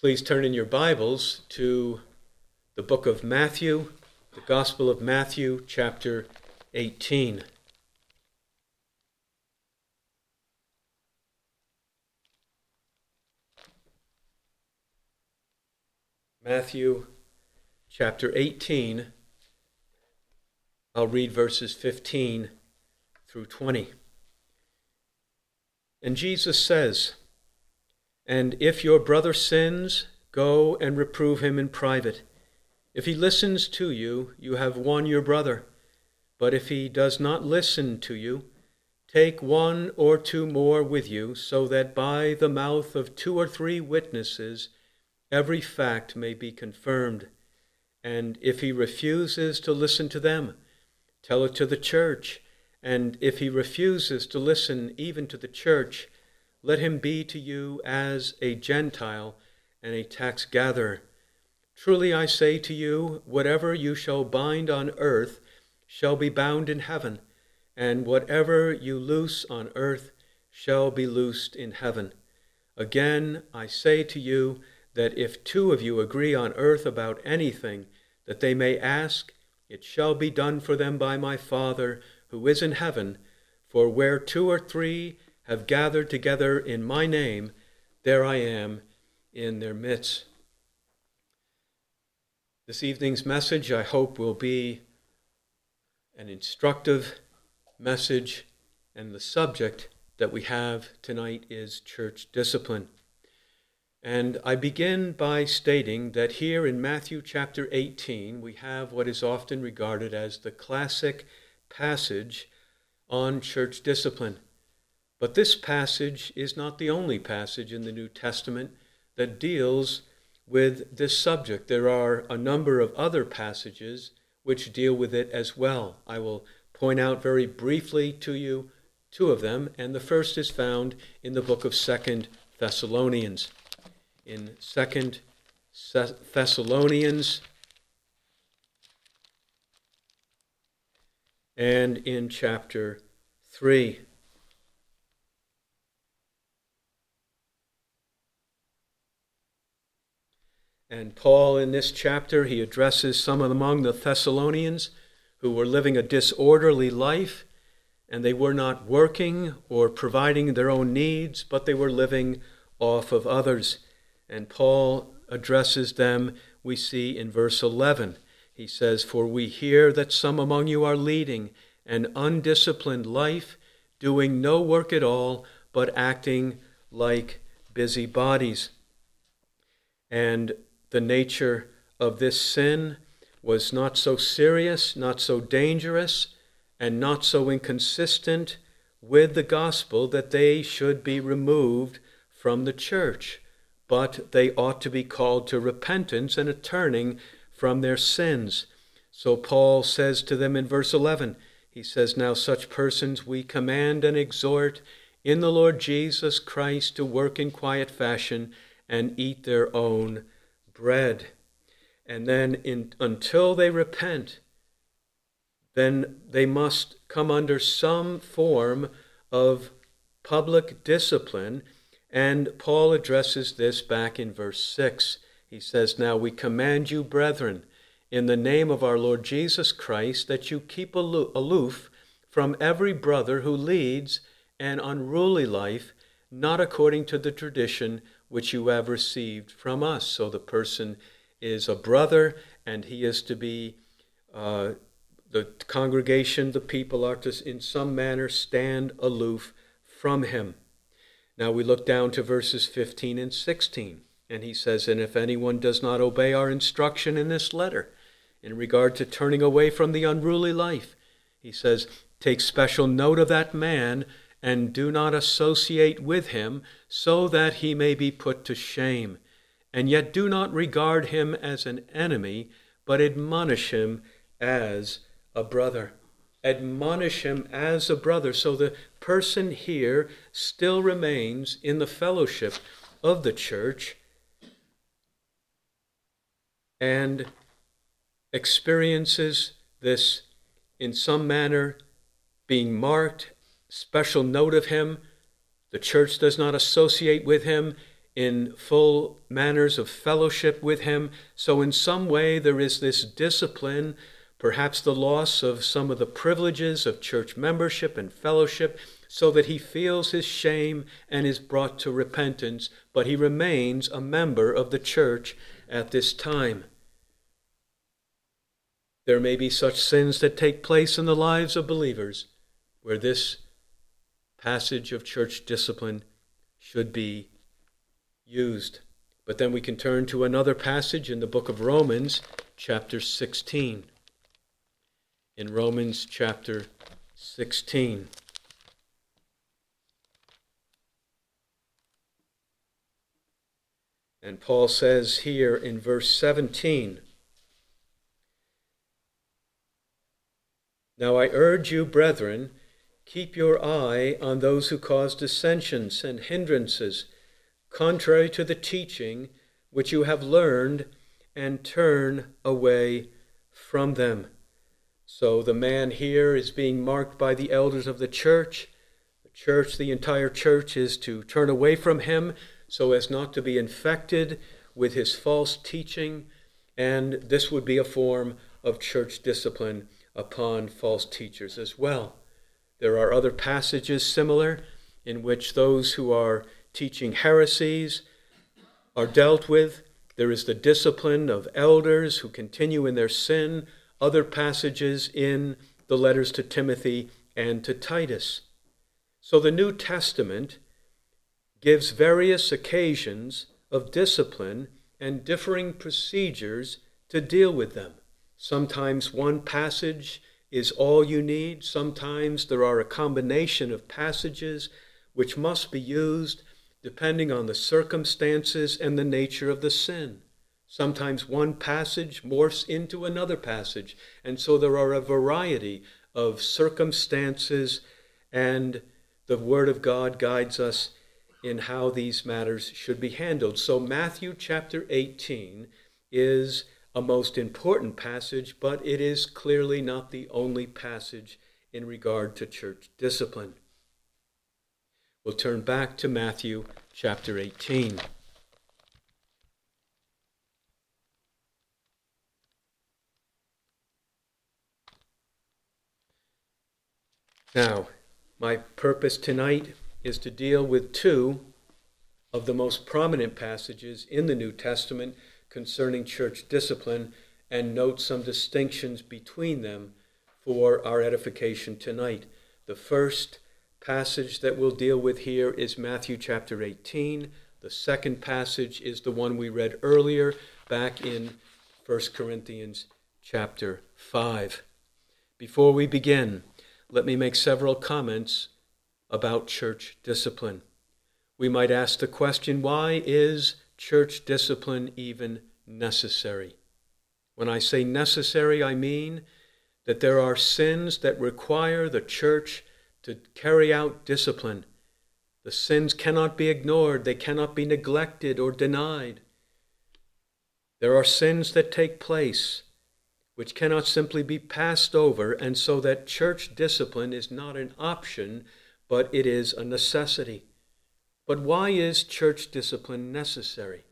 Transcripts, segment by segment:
Please turn in your Bibles to the book of Matthew, the Gospel of Matthew, chapter 18. Matthew chapter 18. I'll read verses 15 through 20. And Jesus says, And if your brother sins, go and reprove him in private. If he listens to you, you have won your brother. But if he does not listen to you, take one or two more with you, so that by the mouth of two or three witnesses every fact may be confirmed. And if he refuses to listen to them, tell it to the church. And if he refuses to listen even to the church, let him be to you as a Gentile and a tax gatherer. Truly I say to you, whatever you shall bind on earth shall be bound in heaven, and whatever you loose on earth shall be loosed in heaven. Again I say to you that if two of you agree on earth about anything that they may ask, it shall be done for them by my Father who is in heaven. For where two or three have gathered together in my name, there I am in their midst. This evening's message, I hope, will be an instructive message, and the subject that we have tonight is church discipline. And I begin by stating that here in Matthew chapter 18, we have what is often regarded as the classic passage on church discipline. But this passage is not the only passage in the New Testament that deals with this subject. There are a number of other passages which deal with it as well. I will point out very briefly to you two of them, and the first is found in the book of Second Thessalonians. In Second Thessalonians and in chapter 3. And Paul, in this chapter, he addresses some among the Thessalonians who were living a disorderly life, and they were not working or providing their own needs, but they were living off of others. And Paul addresses them, we see in verse 11. He says, For we hear that some among you are leading an undisciplined life, doing no work at all, but acting like busybodies. And the nature of this sin was not so serious, not so dangerous, and not so inconsistent with the gospel that they should be removed from the church, but they ought to be called to repentance and a turning from their sins. So Paul says to them in verse 11, he says, Now such persons we command and exhort in the Lord Jesus Christ to work in quiet fashion and eat their own bread. And then in, until they repent, then they must come under some form of public discipline. And Paul addresses this back in verse 6. He says, Now we command you, brethren, in the name of our Lord Jesus Christ, that you keep aloof from every brother who leads an unruly life, not according to the tradition which you have received from us. So the person is a brother, and he is to be, uh, the congregation, the people are to, in some manner, stand aloof from him. Now we look down to verses 15 and 16, and he says, And if anyone does not obey our instruction in this letter, in regard to turning away from the unruly life, he says, Take special note of that man and do not associate with him, so that he may be put to shame. And yet do not regard him as an enemy, but admonish him as a brother. Admonish him as a brother. So the person here still remains in the fellowship of the church and experiences this in some manner being marked special note of him. The church does not associate with him in full manners of fellowship with him. So, in some way, there is this discipline, perhaps the loss of some of the privileges of church membership and fellowship, so that he feels his shame and is brought to repentance, but he remains a member of the church at this time. There may be such sins that take place in the lives of believers where this passage of church discipline should be used. But then we can turn to another passage in the book of Romans, chapter 16. In Romans chapter 16. And Paul says here in verse 17 Now I urge you, brethren, Keep your eye on those who cause dissensions and hindrances, contrary to the teaching which you have learned, and turn away from them. So the man here is being marked by the elders of the church. The church, the entire church, is to turn away from him so as not to be infected with his false teaching, and this would be a form of church discipline upon false teachers as well. There are other passages similar in which those who are teaching heresies are dealt with. There is the discipline of elders who continue in their sin, other passages in the letters to Timothy and to Titus. So the New Testament gives various occasions of discipline and differing procedures to deal with them. Sometimes one passage is all you need. Sometimes there are a combination of passages which must be used depending on the circumstances and the nature of the sin. Sometimes one passage morphs into another passage, and so there are a variety of circumstances, and the Word of God guides us in how these matters should be handled. So, Matthew chapter 18 is a most important passage, but it is clearly not the only passage in regard to church discipline. We'll turn back to Matthew chapter 18. Now, my purpose tonight is to deal with two of the most prominent passages in the New Testament concerning church discipline and note some distinctions between them for our edification tonight. The first passage that we'll deal with here is Matthew chapter 18. The second passage is the one we read earlier back in 1 Corinthians chapter 5. Before we begin, let me make several comments about church discipline. We might ask the question why is church discipline even necessary. When I say necessary, I mean that there are sins that require the church to carry out discipline. The sins cannot be ignored, they cannot be neglected or denied. There are sins that take place which cannot simply be passed over, and so that church discipline is not an option, but it is a necessity. But why is church discipline necessary?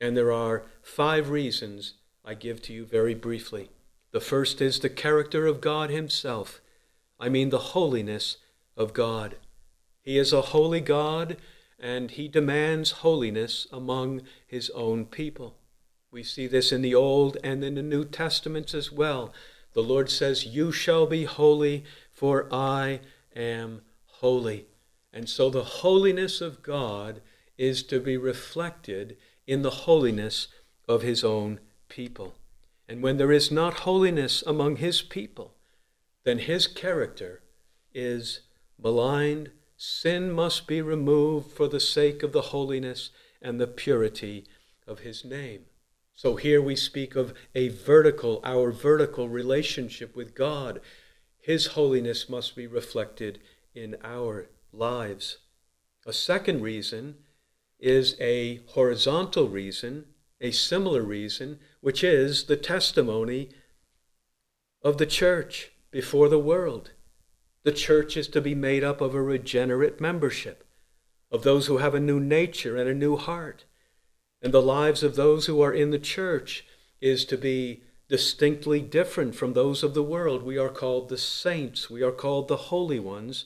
And there are five reasons I give to you very briefly. The first is the character of God Himself. I mean the holiness of God. He is a holy God, and He demands holiness among His own people. We see this in the Old and in the New Testaments as well. The Lord says, You shall be holy, for I am holy. And so the holiness of God is to be reflected in the holiness of his own people. And when there is not holiness among his people, then his character is maligned. Sin must be removed for the sake of the holiness and the purity of his name. So here we speak of a vertical, our vertical relationship with God. His holiness must be reflected in our lives. A second reason is a horizontal reason, a similar reason, which is the testimony of the church before the world. The church is to be made up of a regenerate membership. of those who have a new nature and a new heart. And the lives of those who are in the church is to be distinctly different from those of the world. We are called the saints, we are called the holy ones.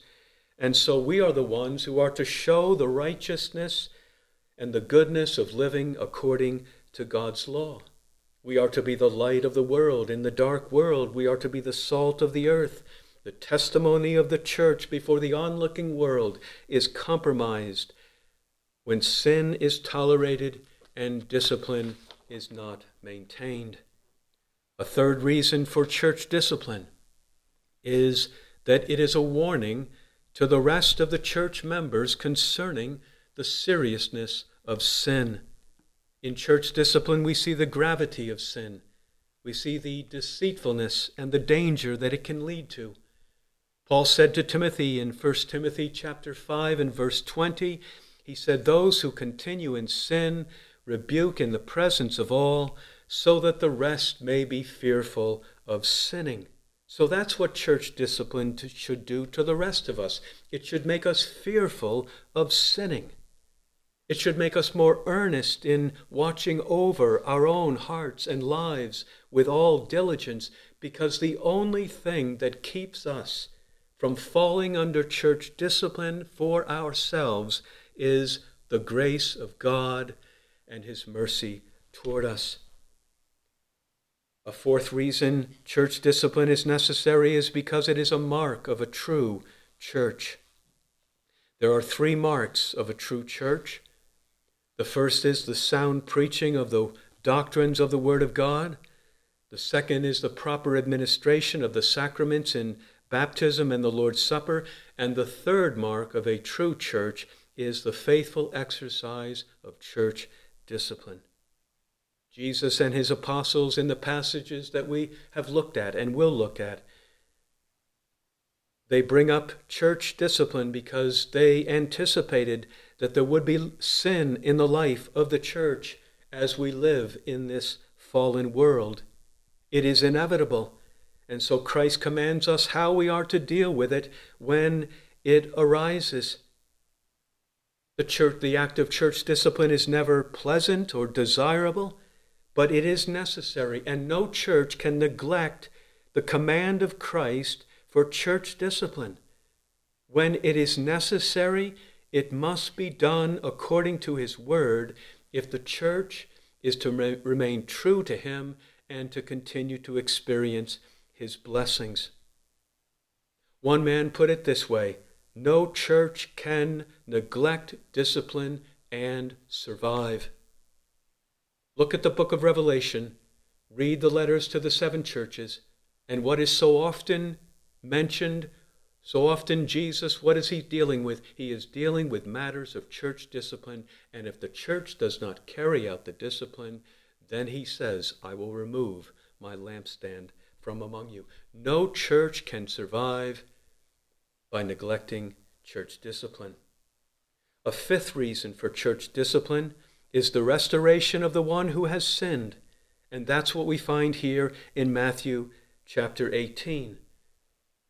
And so we are the ones who are to show the righteousness and the goodness of living according to God's law. We are to be the light of the world. In the dark world, we are to be the salt of the earth. The testimony of the church before the onlooking world is compromised when sin is tolerated and discipline is not maintained. A third reason for church discipline is that it is a warning to the rest of the church members concerning the seriousness of sin. In church discipline, we see the gravity of sin. We see the deceitfulness and the danger that it can lead to. Paul said to Timothy in 1 Timothy chapter 5 and verse 20, he said, Those who continue in sin rebuke in the presence of all, so that the rest may be fearful of sinning. So that's what church discipline should do to the rest of us. It should make us fearful of sinning. It should make us more earnest in watching over our own hearts and lives with all diligence, because the only thing that keeps us from falling under church discipline for ourselves is the grace of God and His mercy toward us. A fourth reason church discipline is necessary is because it is a mark of a true church. There are three marks of a true church the first is the sound preaching of the doctrines of the Word of God. The second is the proper administration of the sacraments in baptism and the Lord's Supper. And the third mark of a true church is the faithful exercise of church discipline. Jesus and his apostles, in the passages that we have looked at and will look at, they bring up church discipline because they anticipated that there would be sin in the life of the church as we live in this fallen world. It is inevitable. And so Christ commands us how we are to deal with it when it arises. The church, the act of church discipline is never pleasant or desirable, but it is necessary, and no church can neglect the command of Christ for church discipline. When it is necessary, it must be done according to his word if the church is to re- remain true to him and to continue to experience his blessings. One man put it this way no church can neglect discipline and survive. Look at the book of Revelation, read the letters to the seven churches, and what is so often mentioned so often, Jesus, what is he dealing with? He is dealing with matters of church discipline, and if the church does not carry out the discipline, then he says, I will remove my lampstand from among you. No church can survive by neglecting church discipline. A fifth reason for church discipline is the restoration of the one who has sinned. And that's what we find here in Matthew chapter 18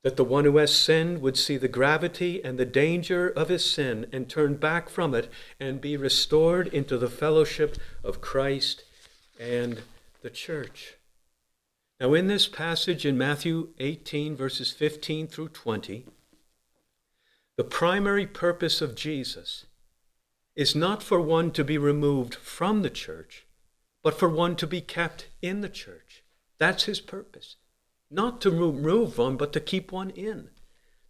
that the one who has sinned would see the gravity and the danger of his sin and turn back from it and be restored into the fellowship of Christ and the church. Now, in this passage in Matthew 18, verses 15 through 20, the primary purpose of Jesus is not for one to be removed from the church, but for one to be kept in the church. That's his purpose not to remove one, but to keep one in.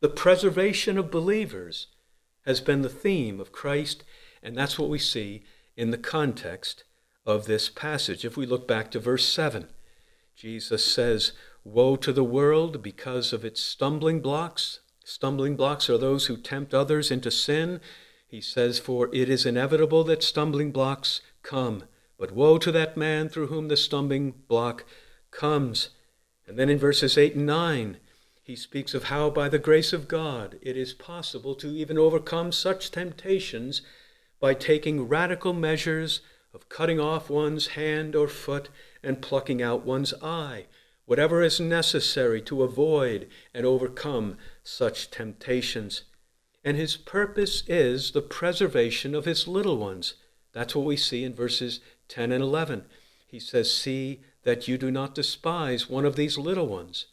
The preservation of believers has been the theme of Christ, and that's what we see in the context of this passage. If we look back to verse 7, Jesus says, Woe to the world because of its stumbling blocks. Stumbling blocks are those who tempt others into sin. He says, For it is inevitable that stumbling blocks come. But woe to that man through whom the stumbling block comes. And then in verses 8 and 9, he speaks of how, by the grace of God, it is possible to even overcome such temptations by taking radical measures of cutting off one's hand or foot and plucking out one's eye, whatever is necessary to avoid and overcome such temptations. And his purpose is the preservation of his little ones. That's what we see in verses 10 and 11. He says, See that you do not despise one of these little ones.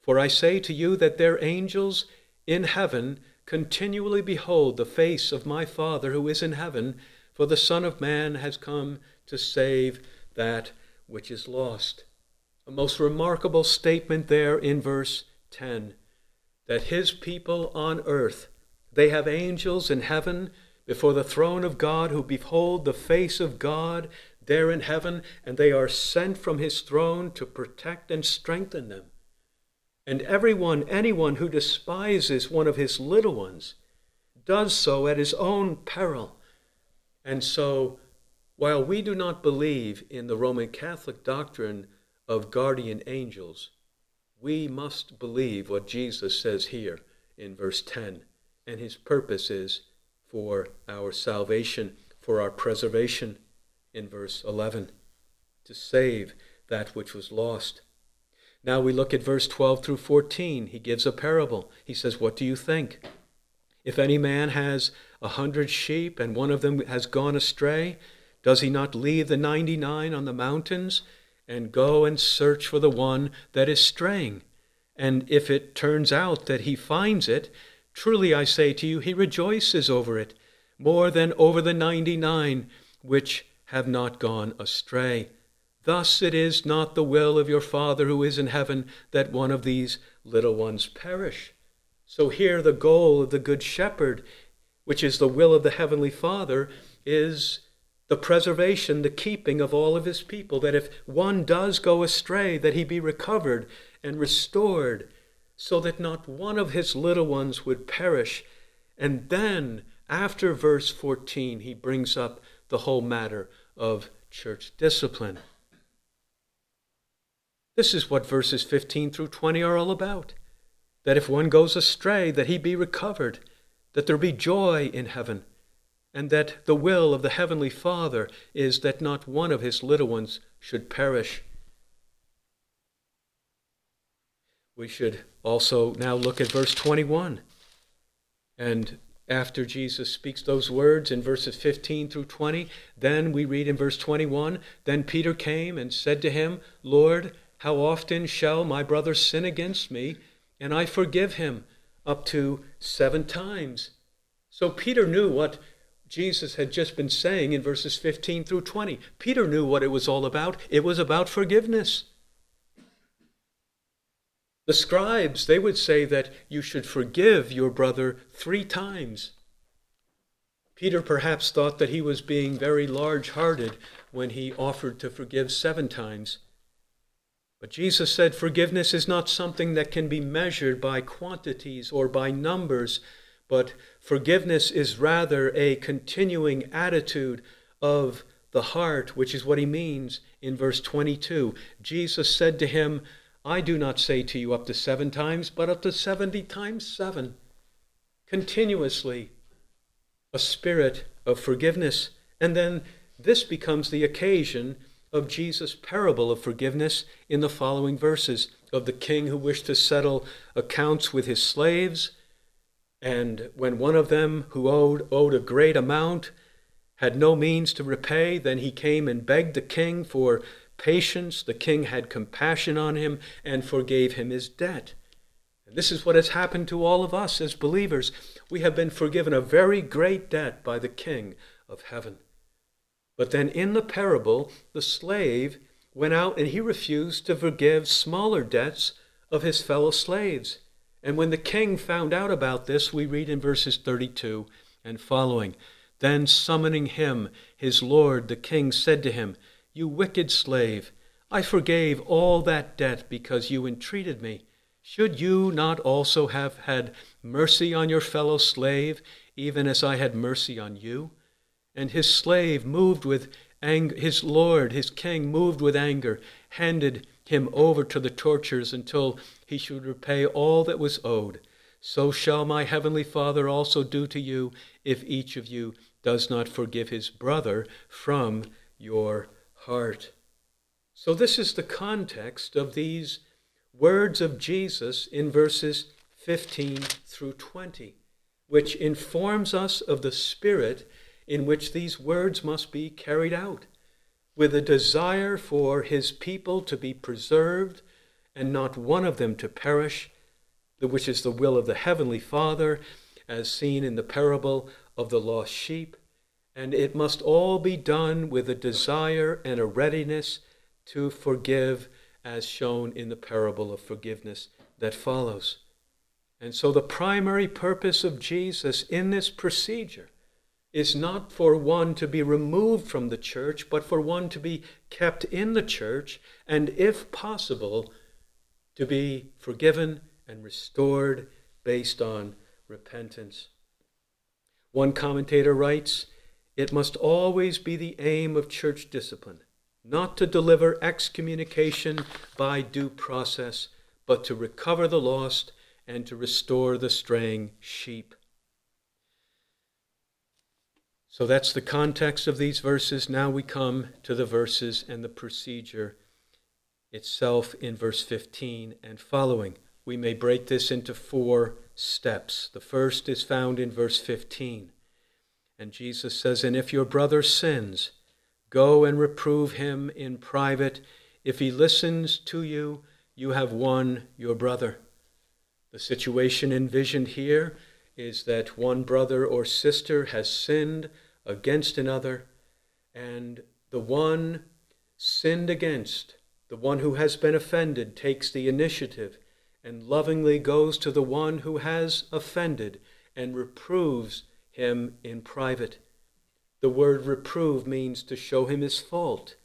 For I say to you that their angels in heaven continually behold the face of my Father who is in heaven, for the Son of Man has come to save that which is lost. A most remarkable statement there in verse 10 that his people on earth, they have angels in heaven before the throne of God who behold the face of God there in heaven, and they are sent from his throne to protect and strengthen them. And everyone, anyone who despises one of his little ones, does so at his own peril. And so, while we do not believe in the Roman Catholic doctrine of guardian angels, we must believe what Jesus says here in verse 10. And his purpose is for our salvation, for our preservation in verse 11, to save that which was lost. Now we look at verse 12 through 14. He gives a parable. He says, What do you think? If any man has a hundred sheep and one of them has gone astray, does he not leave the ninety nine on the mountains and go and search for the one that is straying? And if it turns out that he finds it, truly I say to you, he rejoices over it more than over the ninety nine which have not gone astray. Thus it is not the will of your Father who is in heaven that one of these little ones perish. So here the goal of the Good Shepherd, which is the will of the Heavenly Father, is the preservation, the keeping of all of his people, that if one does go astray, that he be recovered and restored, so that not one of his little ones would perish. And then, after verse 14, he brings up the whole matter of church discipline. This is what verses 15 through 20 are all about. That if one goes astray, that he be recovered, that there be joy in heaven, and that the will of the heavenly Father is that not one of his little ones should perish. We should also now look at verse 21. And after Jesus speaks those words in verses 15 through 20, then we read in verse 21 Then Peter came and said to him, Lord, how often shall my brother sin against me, and I forgive him? Up to seven times. So Peter knew what Jesus had just been saying in verses 15 through 20. Peter knew what it was all about. It was about forgiveness. The scribes, they would say that you should forgive your brother three times. Peter perhaps thought that he was being very large hearted when he offered to forgive seven times. But Jesus said forgiveness is not something that can be measured by quantities or by numbers, but forgiveness is rather a continuing attitude of the heart, which is what he means in verse 22. Jesus said to him, I do not say to you up to seven times, but up to 70 times seven. Continuously, a spirit of forgiveness. And then this becomes the occasion of Jesus' parable of forgiveness in the following verses of the king who wished to settle accounts with his slaves. And when one of them who owed, owed a great amount had no means to repay, then he came and begged the king for patience. The king had compassion on him and forgave him his debt. And this is what has happened to all of us as believers. We have been forgiven a very great debt by the king of heaven. But then in the parable, the slave went out and he refused to forgive smaller debts of his fellow slaves. And when the king found out about this, we read in verses 32 and following Then summoning him, his lord, the king said to him, you wicked slave, I forgave all that debt because you entreated me. Should you not also have had mercy on your fellow slave, even as I had mercy on you? And his slave, moved with anger, his lord, his king, moved with anger, handed him over to the tortures until he should repay all that was owed. So shall my heavenly Father also do to you if each of you does not forgive his brother from your heart. So, this is the context of these words of Jesus in verses 15 through 20. which informs us of the spirit in which these words must be carried out, with a desire for his people to be preserved and not one of them to perish, which is the will of the Heavenly Father, as seen in the parable of the lost sheep. And it must all be done with a desire and a readiness to forgive, as shown in the parable of forgiveness that follows. And so, the primary purpose of Jesus in this procedure is not for one to be removed from the church, but for one to be kept in the church, and if possible, to be forgiven and restored based on repentance. One commentator writes, It must always be the aim of church discipline not to deliver excommunication by due process, but to recover the lost and to restore the straying sheep. So that's the context of these verses. Now we come to the verses and the procedure itself in verse 15 and following. We may break this into four steps. The first is found in verse 15. And Jesus says, And if your brother sins, go and reprove him in private. If he listens to you, you have won your brother. The situation envisioned here is that one brother or sister has sinned against another, and the one sinned against, the one who has been offended, takes the initiative and lovingly goes to the one who has offended and reproves him in private. The word reprove means to show him his fault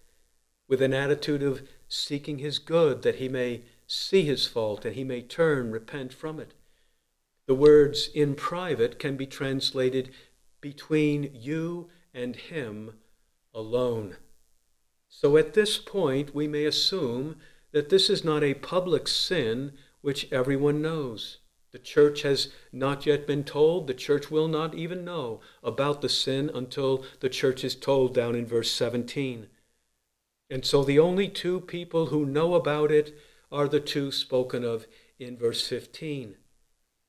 with an attitude of seeking his good that he may see his fault and he may turn, repent from it. The words in private can be translated between you and him alone. So at this point, we may assume that this is not a public sin which everyone knows. The church has not yet been told. The church will not even know about the sin until the church is told down in verse 17. And so the only two people who know about it are the two spoken of in verse 15.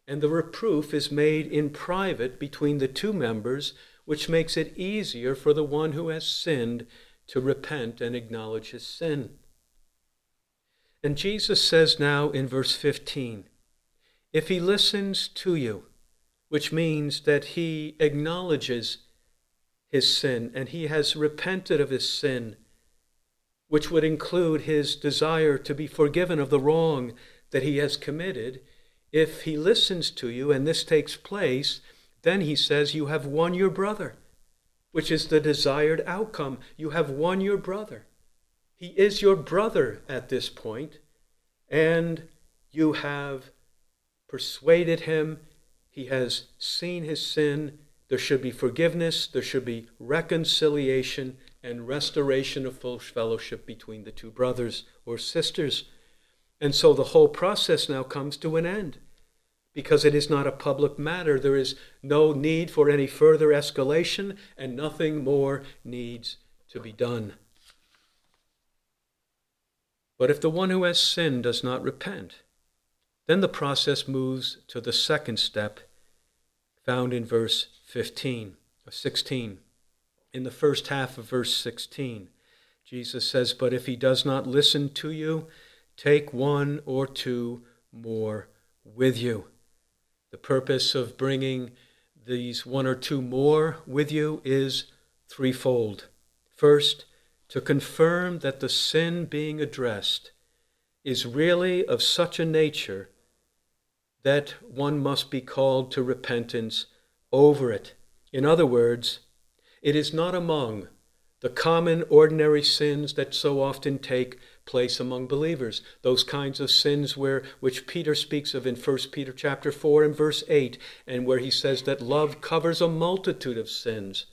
And the reproof is made in private between the two members, which makes it easier for the one who has sinned to repent and acknowledge his sin. And Jesus says now in verse 15, If he listens to you, which means that he acknowledges his sin and he has repented of his sin, which would include his desire to be forgiven of the wrong that he has committed, if he listens to you and this takes place, then he says, You have won your brother, which is the desired outcome. You have won your brother. He is your brother at this point, and you have persuaded him. He has seen his sin. There should be forgiveness, there should be reconciliation, and restoration of full fellowship between the two brothers or sisters. And so the whole process now comes to an end because it is not a public matter. There is no need for any further escalation, and nothing more needs to be done. But if the one who has sinned does not repent, then the process moves to the second step found in verse 15 or 16 in the first half of verse 16. Jesus says, But if he does not listen to you, take one or two more with you. The purpose of bringing these one or two more with you is threefold. First, to confirm that the sin being addressed is really of such a nature that one must be called to repentance over it. In other words, it is not among the common ordinary sins that so often take place among believers those kinds of sins where which peter speaks of in 1 peter chapter 4 and verse 8 and where he says that love covers a multitude of sins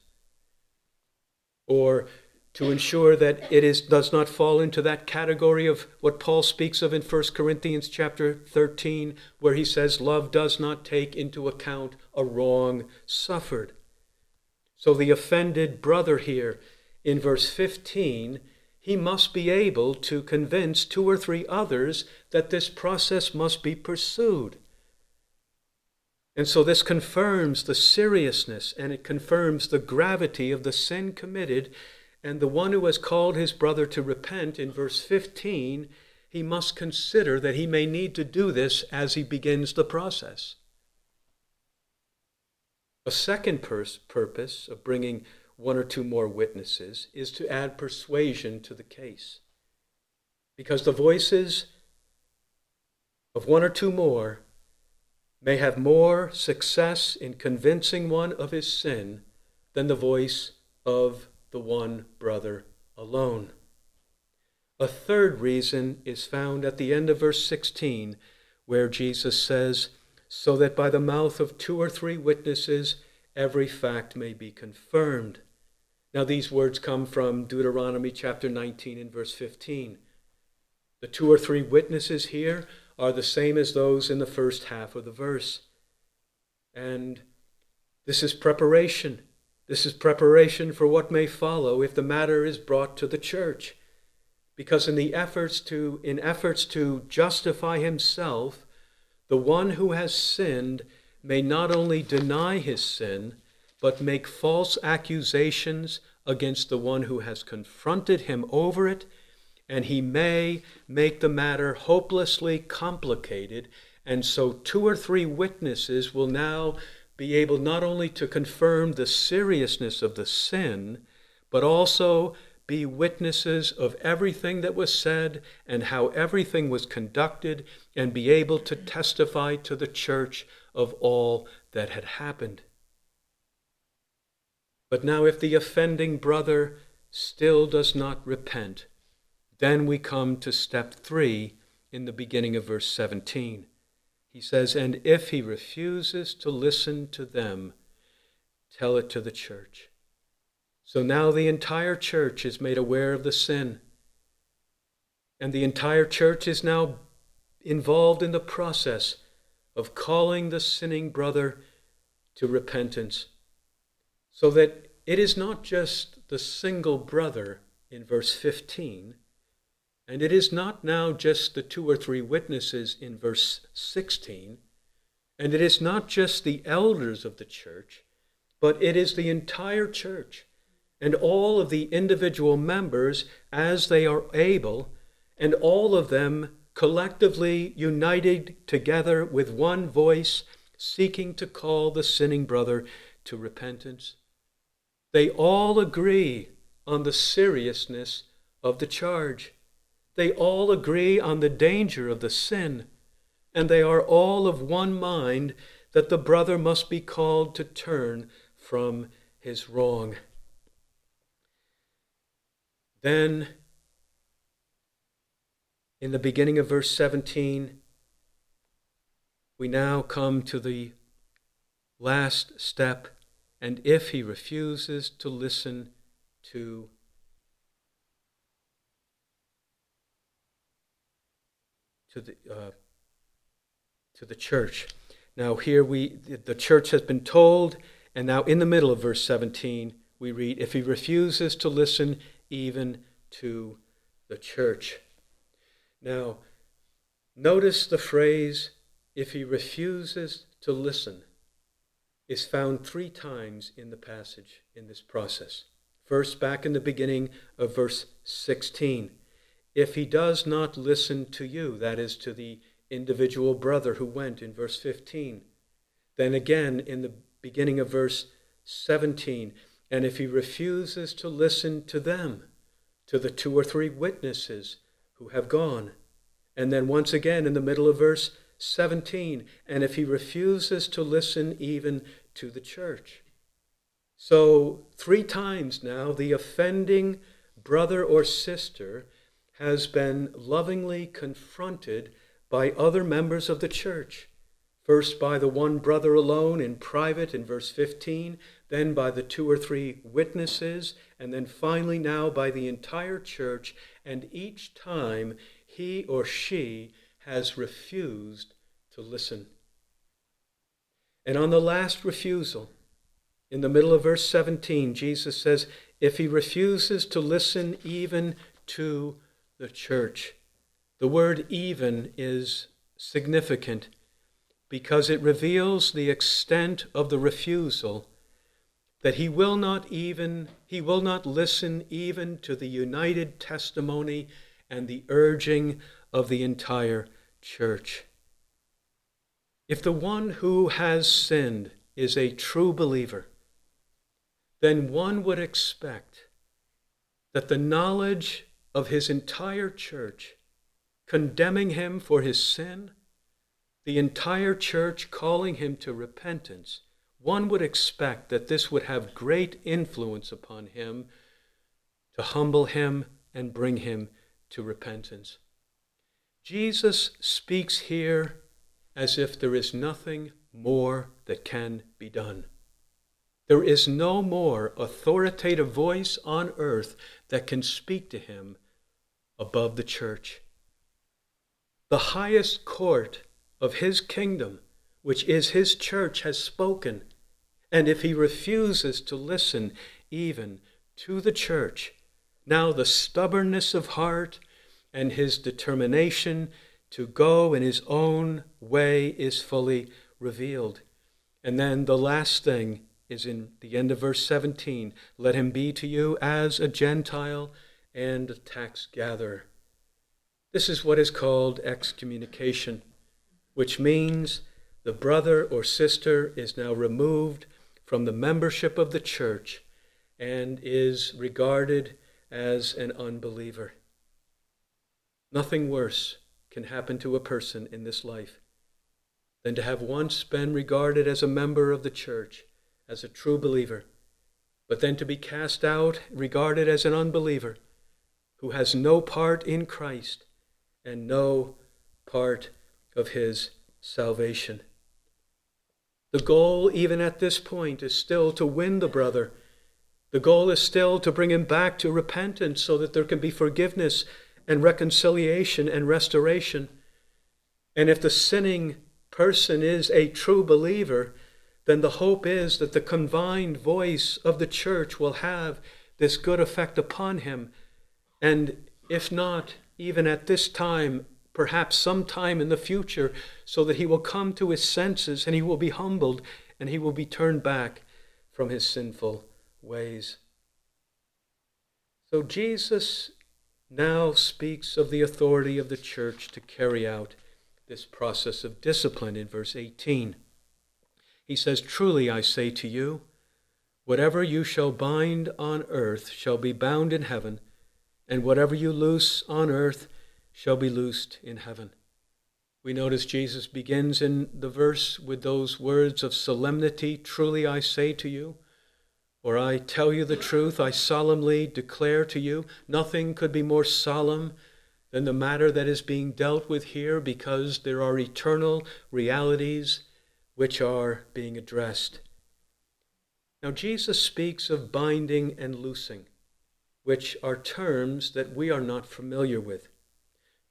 or to ensure that it is, does not fall into that category of what paul speaks of in 1 corinthians chapter 13 where he says love does not take into account a wrong suffered so the offended brother here in verse 15, he must be able to convince two or three others that this process must be pursued. And so this confirms the seriousness and it confirms the gravity of the sin committed. And the one who has called his brother to repent in verse 15, he must consider that he may need to do this as he begins the process. A second purpose of bringing one or two more witnesses is to add persuasion to the case. Because the voices of one or two more may have more success in convincing one of his sin than the voice of the one brother alone. A third reason is found at the end of verse 16, where Jesus says, So that by the mouth of two or three witnesses every fact may be confirmed. Now, these words come from Deuteronomy chapter 19 and verse 15. The two or three witnesses here are the same as those in the first half of the verse. And this is preparation. This is preparation for what may follow if the matter is brought to the church. Because in the efforts to in efforts to justify himself, the one who has sinned may not only deny his sin, but make false accusations against the one who has confronted him over it and he may make the matter hopelessly complicated. And so, two or three witnesses will now be able not only to confirm the seriousness of the sin, but also be witnesses of everything that was said and how everything was conducted, and be able to testify to the church of all that had happened. But now, if the offending brother still does not repent, then we come to step three in the beginning of verse 17. He says, And if he refuses to listen to them, tell it to the church. So now the entire church is made aware of the sin. And the entire church is now involved in the process of calling the sinning brother to repentance. So that it is not just the single brother in verse 15 and it is not now just the two or three witnesses in verse 16, and it is not just the elders of the church, but it is the entire church and all of the individual members as they are able, and all of them collectively united together with one voice, seeking to call the sinning brother to repentance. They all agree on the seriousness of the charge. They all agree on the danger of the sin, and they are all of one mind that the brother must be called to turn from his wrong. Then, in the beginning of verse 17, we now come to the last step, and if he refuses to listen to to the uh, to the church. Now here we the church has been told, and now in the middle of verse 17 we read, "If he refuses to listen even to the church." Now, notice the phrase, "If he refuses to listen," is found three times in the passage in this process. First, back in the beginning of verse 16 if he does not listen to you, that is, to the individual brother who went in verse 15. Then again in the beginning of verse 17, and if he refuses to listen to them, to the two or three witnesses who have gone. And then once again in the middle of verse 17, and if he refuses to listen even to the church. So, three times now, the offending brother or sister has been lovingly confronted by other members of the church. First, by the one brother alone in private in verse 15, then by the two or three witnesses, and then finally now by the entire church. And each time he or she has refused to listen. And on the last refusal, in the middle of verse 17, Jesus says, If he refuses to listen even to the church. The word even is significant. because it reveals the extent of the refusal that he will not even he will not listen even to the united testimony and the urging of the entire church if the one who has sinned is a true believer then one would expect that the knowledge of his entire church condemning him for his sin the entire church calling him to repentance, one would expect that this would have great influence upon him to humble him and bring him to repentance. Jesus speaks here as if there is nothing more that can be done. There is no more authoritative voice on earth that can speak to him above the church. The highest court of his kingdom, which is his church, has spoken. And if he refuses to listen even to the church, now the stubbornness of heart and his determination to go in his own way is fully revealed. And then the last thing is in the end of verse 17 let him be to you as a Gentile and tax gatherer. This is what is called excommunication which means the brother or sister is now removed from the membership of the church and is regarded as an unbeliever. Nothing worse can happen to a person in this life than to have once been regarded as a member of the church, as a true believer, but then to be cast out, regarded as an unbeliever who has no part in Christ and no part of his salvation. The goal, even at this point, is still to win the brother. The goal is still to bring him back to repentance so that there can be forgiveness and reconciliation and restoration. And if the sinning person is a true believer, then the hope is that the combined voice of the church will have this good effect upon him. And if not, even at this time, perhaps sometime in the future, so that he will come to his senses and he will be humbled and he will be turned back from his sinful ways. So Jesus now speaks of the authority of the church to carry out this process of discipline in verse 18. He says, Truly I say to you, whatever you shall bind on earth shall be bound in heaven, and whatever you loose on earth shall be loosed in heaven. We notice Jesus begins in the verse with those words of solemnity Truly I say to you, or I tell you the truth, I solemnly declare to you. Nothing could be more solemn than the matter that is being dealt with here because there are eternal realities which are being addressed. Now, Jesus speaks of binding and loosing, which are terms that we are not familiar with.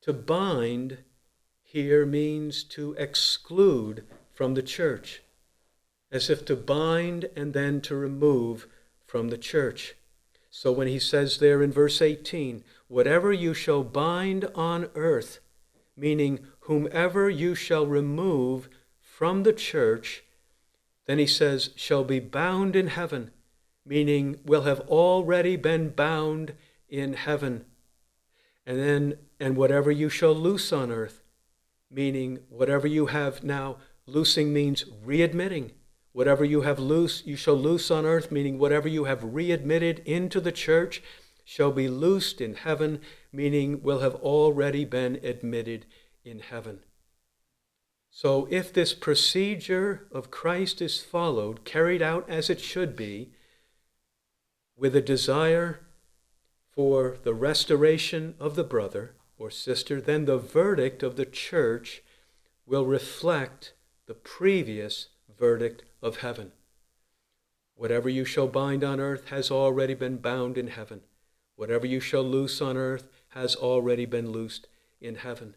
To bind here means to exclude from the church, as if to bind and then to remove from the church. So when he says there in verse 18, whatever you shall bind on earth, meaning whomever you shall remove from the church, then he says, shall be bound in heaven, meaning will have already been bound in heaven. And then, and whatever you shall loose on earth, meaning whatever you have now, loosing means readmitting. Whatever you have loose, you shall loose on earth, meaning whatever you have readmitted into the church shall be loosed in heaven, meaning will have already been admitted in heaven. So, if this procedure of Christ is followed, carried out as it should be, with a desire for the restoration of the brother or sister, then the verdict of the church will reflect the previous verdict of heaven. Whatever you shall bind on earth has already been bound in heaven. Whatever you shall loose on earth has already been loosed in heaven.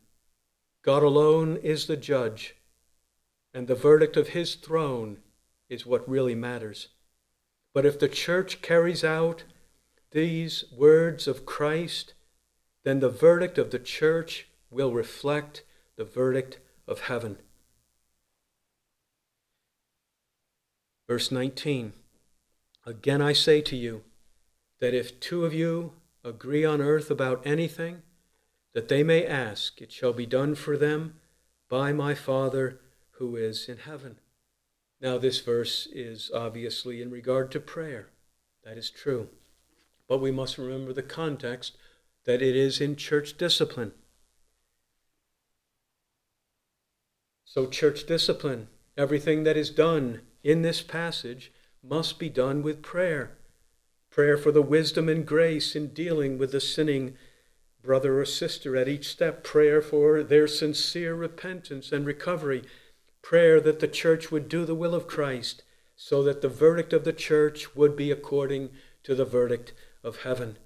God alone is the judge, and the verdict of his throne is what really matters. But if the church carries out these words of Christ, then the verdict of the church will reflect the verdict of heaven. Verse 19 Again I say to you that if two of you agree on earth about anything that they may ask, it shall be done for them by my Father who is in heaven. Now, this verse is obviously in regard to prayer. That is true. But we must remember the context that it is in church discipline. So, church discipline, everything that is done in this passage must be done with prayer. Prayer for the wisdom and grace in dealing with the sinning brother or sister at each step. Prayer for their sincere repentance and recovery. Prayer that the church would do the will of Christ so that the verdict of the church would be according to the verdict of heaven.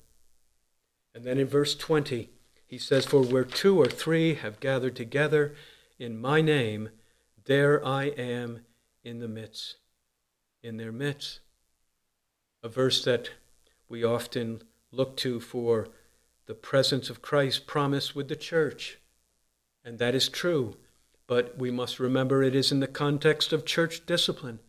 And then in verse 20, he says, For where two or three have gathered together in my name, there I am in the midst, in their midst. A verse that we often look to for the presence of Christ promised with the church. And that is true. But we must remember it is in the context of church discipline.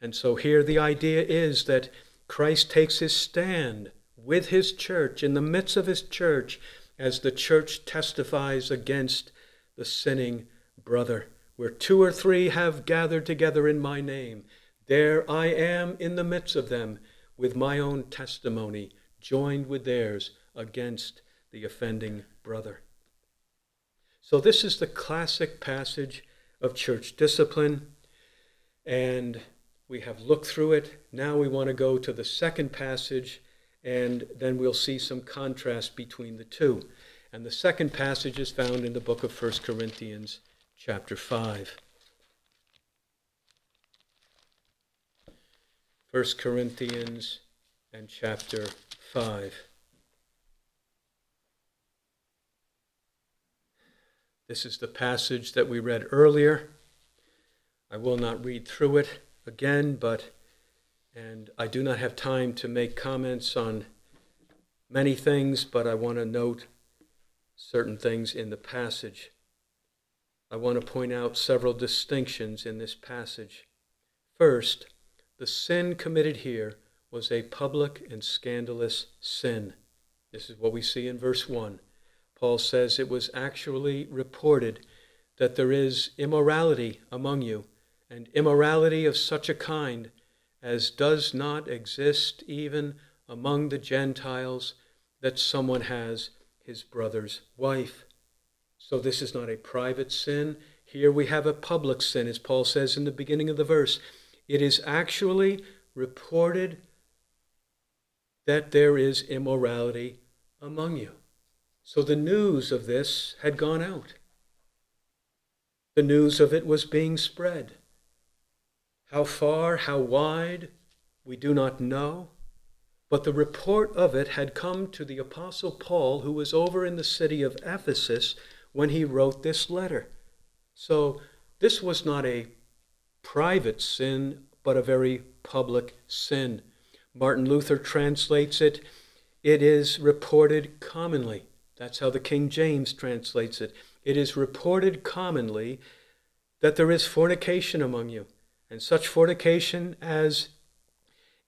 And so here the idea is that Christ takes his stand with his church, in the midst of his church, as the church testifies against the sinning brother. Where two or three have gathered together in my name, there I am in the midst of them with my own testimony joined with theirs against the offending brother. So, this is the classic passage of church discipline, and we have looked through it. Now we want to go to the second passage, and then we'll see some contrast between the two. And the second passage is found in the book of 1 Corinthians, chapter 5. 1 Corinthians and chapter 5. This is the passage that we read earlier. I will not read through it again, but, and I do not have time to make comments on many things, but I want to note certain things in the passage. I want to point out several distinctions in this passage. First, the sin committed here was a public and scandalous sin. This is what we see in verse 1. Paul says it was actually reported that there is immorality among you, and immorality of such a kind as does not exist even among the Gentiles, that someone has his brother's wife. So this is not a private sin. Here we have a public sin, as Paul says in the beginning of the verse. It is actually reported that there is immorality among you. So the news of this had gone out. The news of it was being spread. How far, how wide, we do not know. But the report of it had come to the Apostle Paul, who was over in the city of Ephesus when he wrote this letter. So this was not a private sin, but a very public sin. Martin Luther translates it, it is reported commonly. That's how the King James translates it. It is reported commonly that there is fornication among you, and such fornication as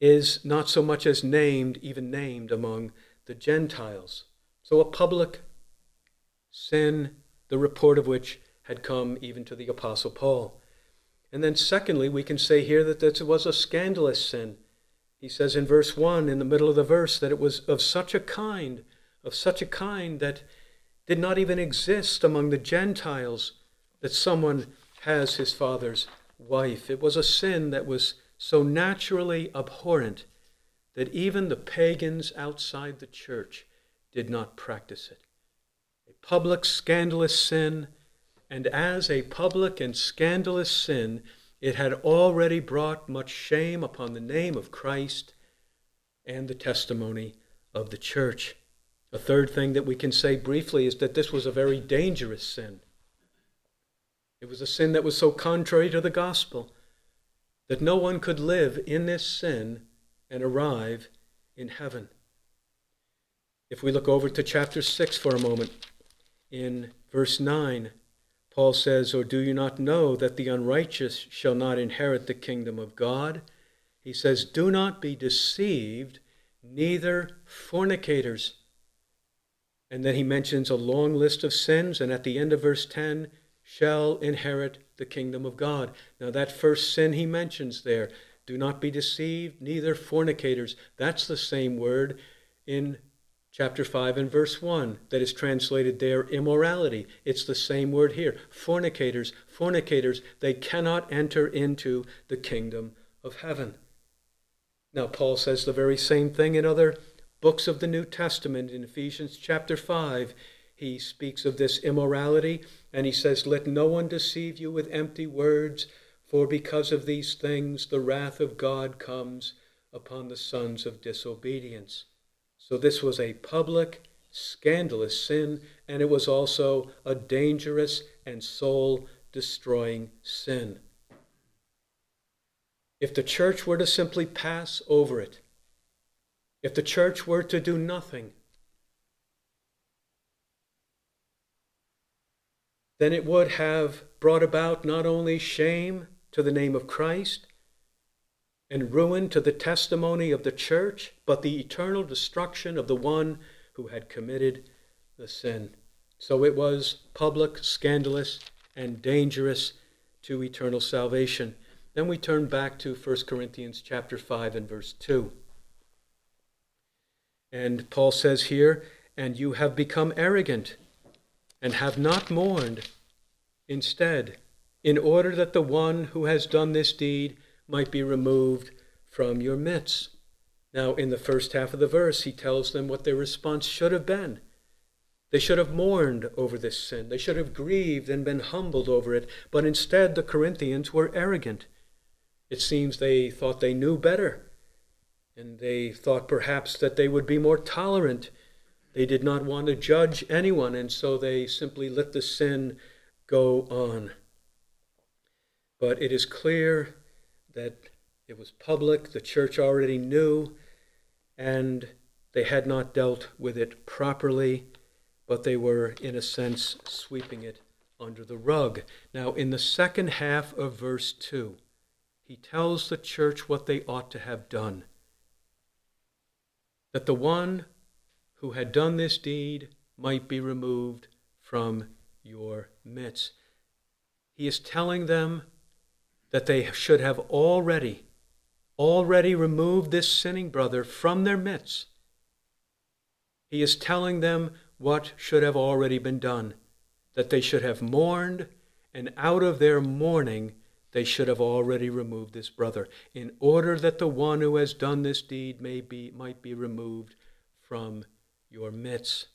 is not so much as named, even named among the Gentiles. So a public sin, the report of which had come even to the Apostle Paul. And then, secondly, we can say here that this was a scandalous sin. He says in verse 1, in the middle of the verse, that it was of such a kind of such a kind that did not even exist among the Gentiles that someone has his father's wife. It was a sin that was so naturally abhorrent that even the pagans outside the church did not practice it. A public, scandalous sin, and as a public and scandalous sin, it had already brought much shame upon the name of Christ and the testimony of the church. A third thing that we can say briefly is that this was a very dangerous sin. It was a sin that was so contrary to the gospel that no one could live in this sin and arrive in heaven. If we look over to chapter 6 for a moment, in verse 9, Paul says, Or do you not know that the unrighteous shall not inherit the kingdom of God? He says, Do not be deceived, neither fornicators. And then he mentions a long list of sins, and at the end of verse 10, shall inherit the kingdom of God. Now, that first sin he mentions there, do not be deceived, neither fornicators, that's the same word in chapter 5 and verse 1 that is translated there immorality. It's the same word here. Fornicators, fornicators, they cannot enter into the kingdom of heaven. Now, Paul says the very same thing in other books of the New Testament. In Ephesians chapter 5, he speaks of this immorality and he says, Let no one deceive you with empty words, for because of these things the wrath of God comes upon the sons of disobedience. So this was a public, scandalous sin, and it was also a dangerous and soul destroying sin. If the church were to simply pass over it, if the church were to do nothing, then it would have brought about not only shame to the name of Christ, and ruin to the testimony of the church, but the eternal destruction of the one who had committed the sin. So it was public, scandalous, and dangerous to eternal salvation. Then we turn back to 1 Corinthians chapter 5 and verse 2. And Paul says here, and you have become arrogant and have not mourned. Instead, in order that the one who has done this deed might be removed from your midst. Now, in the first half of the verse, he tells them what their response should have been. They should have mourned over this sin. They should have grieved and been humbled over it. But instead, the Corinthians were arrogant. It seems they thought they knew better. And they thought perhaps that they would be more tolerant. They did not want to judge anyone, and so they simply let the sin go on. But it is clear that it was public, the church already knew, and they had not dealt with it properly, but they were, in a sense, sweeping it under the rug. Now, in the second half of verse 2, he tells the church what they ought to have done. That the one who had done this deed might be removed from your midst. He is telling them that they should have already, already removed this sinning brother from their midst. He is telling them what should have already been done, that they should have mourned, and out of their mourning they should have already removed this brother, in order that the one who has done this deed may be, might be removed from your midst.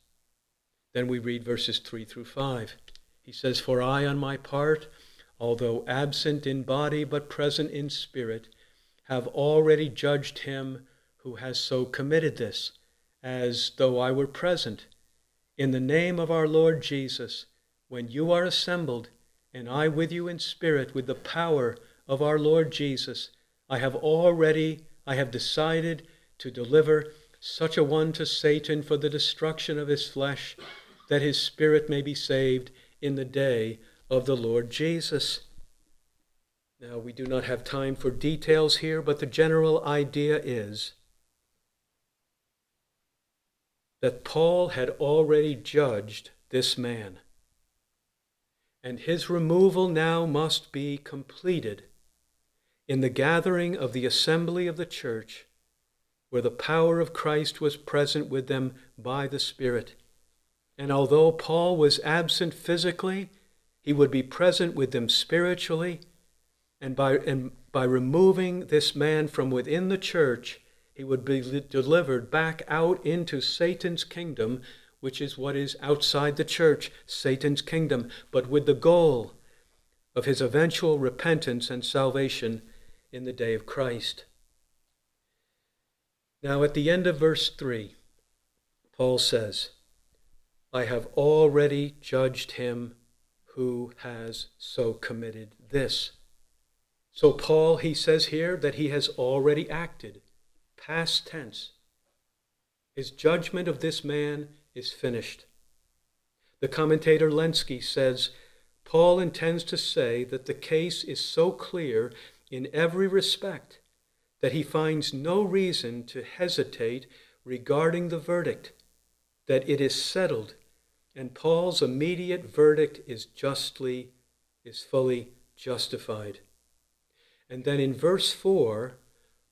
Then we read verses 3 through 5. He says, For I, on my part, although absent in body but present in spirit, have already judged him who has so committed this, as though I were present. In the name of our Lord Jesus, when you are assembled, and I with you in spirit, with the power of our Lord Jesus, I have already, I have decided to deliver such a one to Satan for the destruction of his flesh, that his spirit may be saved in the day of the Lord Jesus. Now, we do not have time for details here, but the general idea is that Paul had already judged this man, and his removal now must be completed in the gathering of the assembly of the church, where the power of Christ was present with them by the Spirit. And although Paul was absent physically, he would be present with them spiritually, and by, and by removing this man from within the church, he would be delivered back out into Satan's kingdom, which is what is outside the church, Satan's kingdom, but with the goal of his eventual repentance and salvation in the day of Christ. Now, at the end of verse 3, Paul says, I have already judged him who has so committed this. So, Paul, he says here that he has already acted, past tense. His judgment of this man is finished. The commentator Lenski says Paul intends to say that the case is so clear in every respect that he finds no reason to hesitate regarding the verdict, that it is settled, and Paul's immediate verdict is justly, is fully justified. And then in verse 4,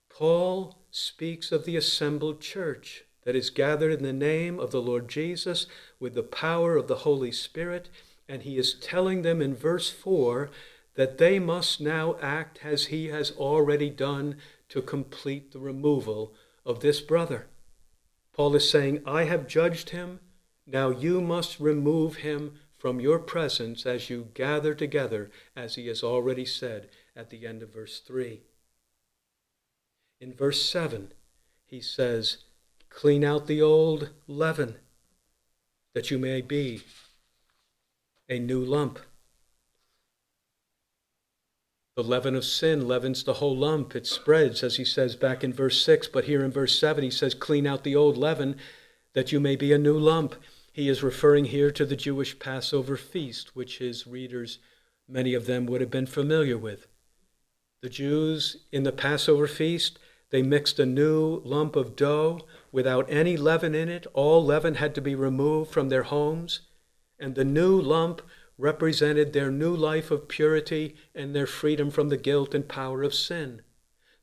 Paul speaks of the assembled church that is gathered in the name of the Lord Jesus with the power of the Holy Spirit, and he is telling them in verse 4 that they must now act as he has already done to complete the removal of this brother. Paul is saying, I have judged him, now you must remove him from your presence as you gather together, as he has already said at the end of verse 3. In verse 7, he says, Clean out the old leaven, that you may be a new lump. The leaven of sin leavens the whole lump. It spreads, as he says back in verse 6. But here in verse 7, he says, Clean out the old leaven, that you may be a new lump. He is referring here to the Jewish Passover feast, which his readers, many of them, would have been familiar with. The Jews in the Passover feast, they mixed a new lump of dough without any leaven in it. All leaven had to be removed from their homes. And the new lump represented their new life of purity and their freedom from the guilt and power of sin.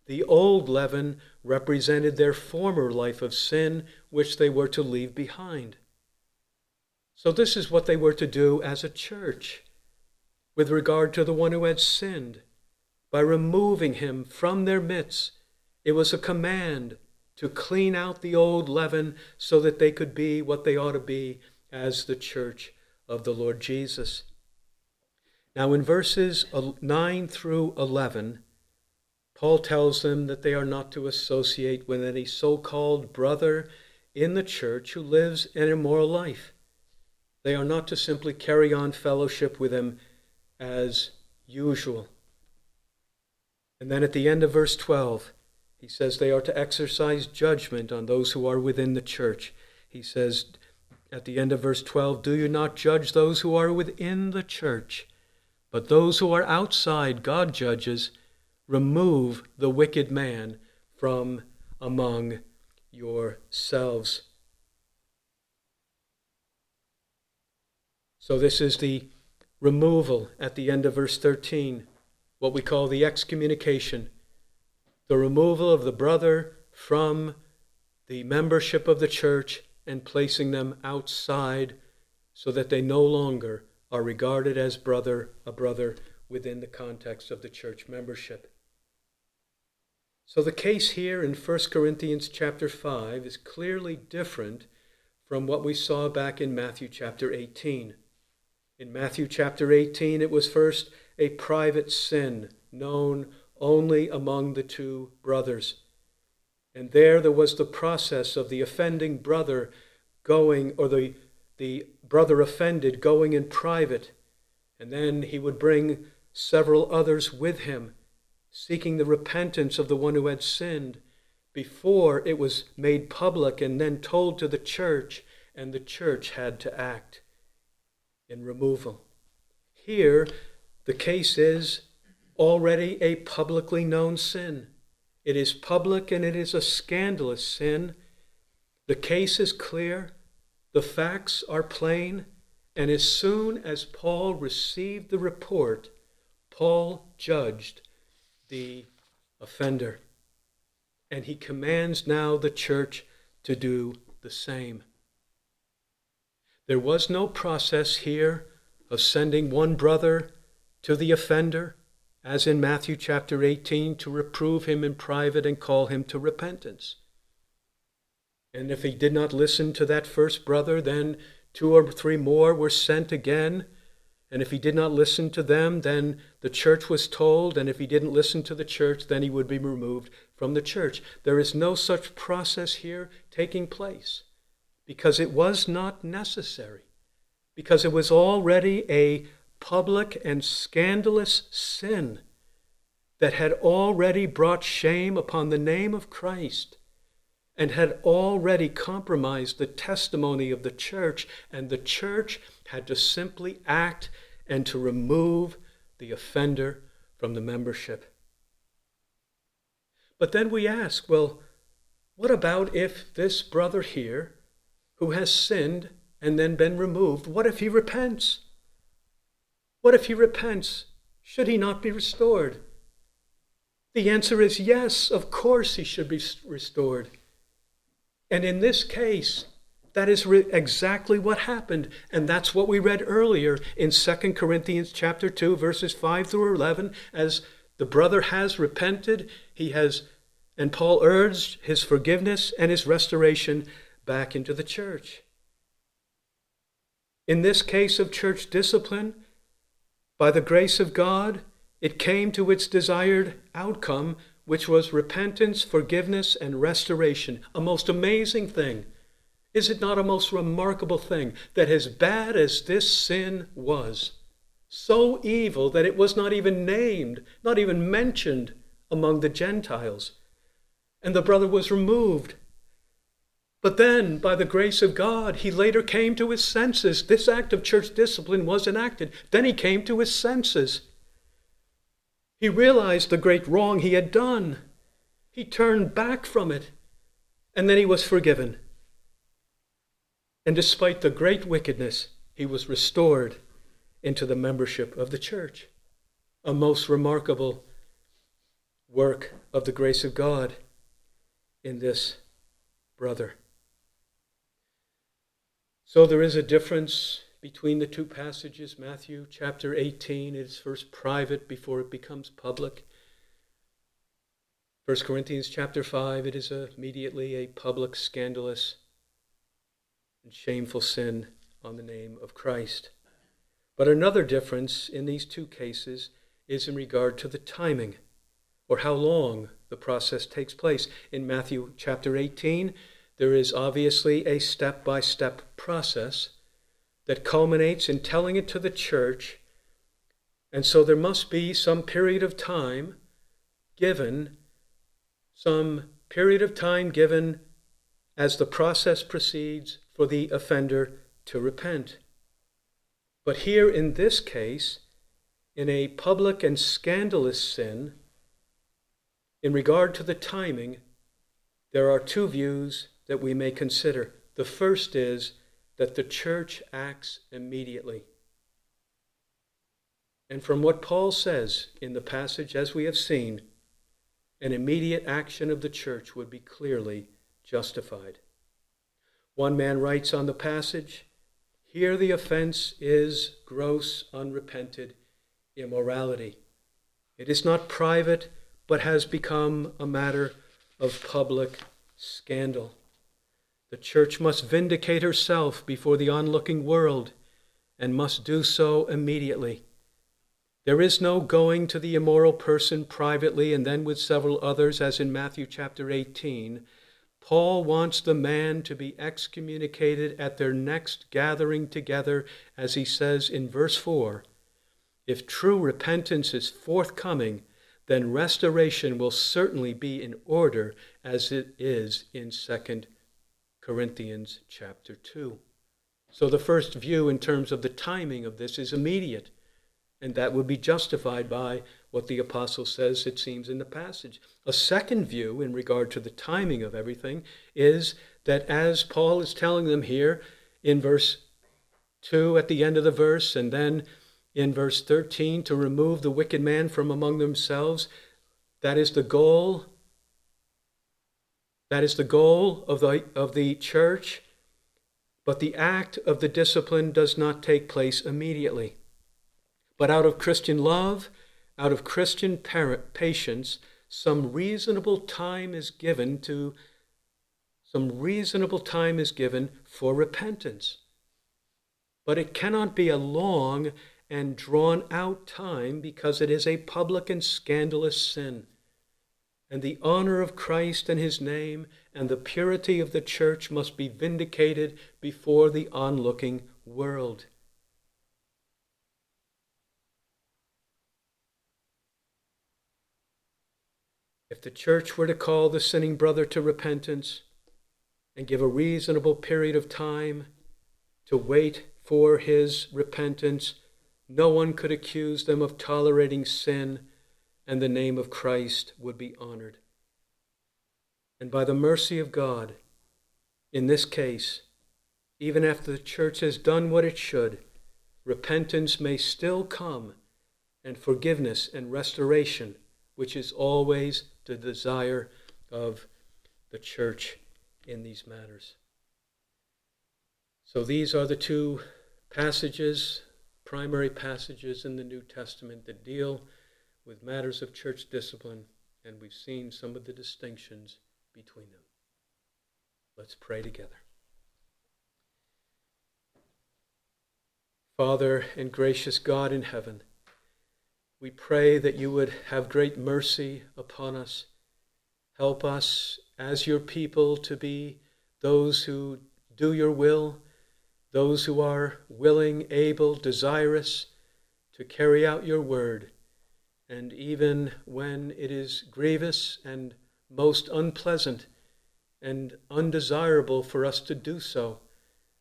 The old leaven represented their former life of sin, which they were to leave behind. So, this is what they were to do as a church with regard to the one who had sinned. By removing him from their midst, it was a command to clean out the old leaven so that they could be what they ought to be as the church of the Lord Jesus. Now, in verses 9 through 11, Paul tells them that they are not to associate with any so called brother in the church who lives an immoral life. They are not to simply carry on fellowship with him as usual. And then at the end of verse 12, he says they are to exercise judgment on those who are within the church. He says, at the end of verse 12, Do you not judge those who are within the church? But those who are outside, God judges. Remove the wicked man from among yourselves. So, this is the removal at the end of verse 13, what we call the excommunication, the removal of the brother from the membership of the church and placing them outside so that they no longer are regarded as brother a brother within the context of the church membership. So the case here in 1 Corinthians chapter 5 is clearly different from what we saw back in Matthew chapter 18. In Matthew chapter 18 it was first a private sin known only among the two brothers. And there there was the process of the offending brother going, or the, the brother offended going in private. And then he would bring several others with him, seeking the repentance of the one who had sinned before it was made public and then told to the church, and the church had to act in removal. Here, the case is already a publicly known sin. It is public and it is a scandalous sin. The case is clear, the facts are plain, and as soon as Paul received the report, Paul judged the offender. And he commands now the church to do the same. There was no process here of sending one brother to the offender as in Matthew chapter 18, to reprove him in private and call him to repentance. And if he did not listen to that first brother, then two or three more were sent again. And if he did not listen to them, then the church was told. And if he didn't listen to the church, then he would be removed from the church. There is no such process here taking place because it was not necessary, because it was already a public and scandalous sin that had already brought shame upon the name of Christ and had already compromised the testimony of the church, and the church had to simply act and to remove the offender from the membership. But then we ask, well, what about if this brother here, who has sinned and then been removed, what if he repents? What if he repents? Should he not be restored? The answer is yes, of course he should be restored. And in this case, that is re- exactly what happened. And that's what we read earlier in 2 Corinthians chapter 2 verses 5 through 11 as the brother has repented, he has and Paul urged his forgiveness and his restoration back into the church. In this case of church discipline, by the grace of God, it came to its desired outcome, which was repentance, forgiveness, and restoration. A most amazing thing. Is it not a most remarkable thing that as bad as this sin was, so evil that it was not even named, not even mentioned among the Gentiles, and the brother was removed. But then, by the grace of God, he later came to his senses. This act of church discipline was enacted. Then he came to his senses. He realized the great wrong he had done. He turned back from it, and then he was forgiven. And despite the great wickedness, he was restored into the membership of the church. A most remarkable work of the grace of God in this brother. So there is a difference between the two passages. Matthew chapter 18 is first private before it becomes public. 1 Corinthians chapter 5, it is immediately a public, scandalous, and shameful sin on the name of Christ. But another difference in these two cases is in regard to the timing, or how long the process takes place. In Matthew chapter 18, there is obviously a step by step process that culminates in telling it to the church. And so there must be some period of time given, some period of time given as the process proceeds for the offender to repent. But here in this case, in a public and scandalous sin, in regard to the timing, there are two views that we may consider. The first is that the church acts immediately. And from what Paul says in the passage, as we have seen, an immediate action of the church would be clearly justified. One man writes on the passage Here the offense is gross, unrepented immorality. It is not private but has become a matter of public scandal. The church must vindicate herself before the onlooking world and must do so immediately. There is no going to the immoral person privately and then with several others, as in Matthew chapter 18. Paul wants the man to be excommunicated at their next gathering together, as he says in verse 4. If true repentance is forthcoming, then restoration will certainly be in order as it is in 2 Corinthians chapter 2. So the first view in terms of the timing of this is immediate, and that would be justified by what the apostle says it seems in the passage. A second view in regard to the timing of everything is that as Paul is telling them here in verse 2 at the end of the verse and then in verse 13 to remove the wicked man from among themselves. That is the goal. That is the goal of the, of the church. But the act of the discipline does not take place immediately. But out of Christian love, out of Christian patience, some reasonable time is given to some reasonable time is given for repentance. But it cannot be a long and drawn out time because it is a public and scandalous sin. And the honor of Christ and his name and the purity of the church must be vindicated before the onlooking world. If the church were to call the sinning brother to repentance and give a reasonable period of time to wait for his repentance, no one could accuse them of tolerating sin, and the name of Christ would be honored. And by the mercy of God, in this case, even after the church has done what it should, repentance may still come and forgiveness and restoration, which is always the desire of the church in these matters. So these are the two passages, primary passages in the New Testament that deal with matters of church discipline, and we've seen some of the distinctions between them. Let's pray together. Father and gracious God in heaven, we pray that you would have great mercy upon us. Help us as your people to be those who do your will, those who are willing, able, desirous to carry out your word. And even when it is grievous and most unpleasant and undesirable for us to do so,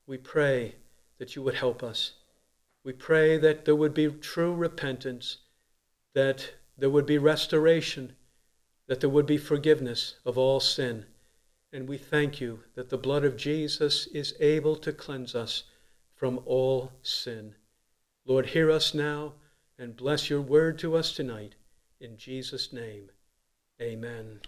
we pray that you would help us. We pray that there would be true repentance, that there would be restoration, that there would be forgiveness of all sin. And we thank you that the blood of Jesus is able to cleanse us from all sin. Lord, hear us now and bless your word to us tonight. In Jesus' name, amen.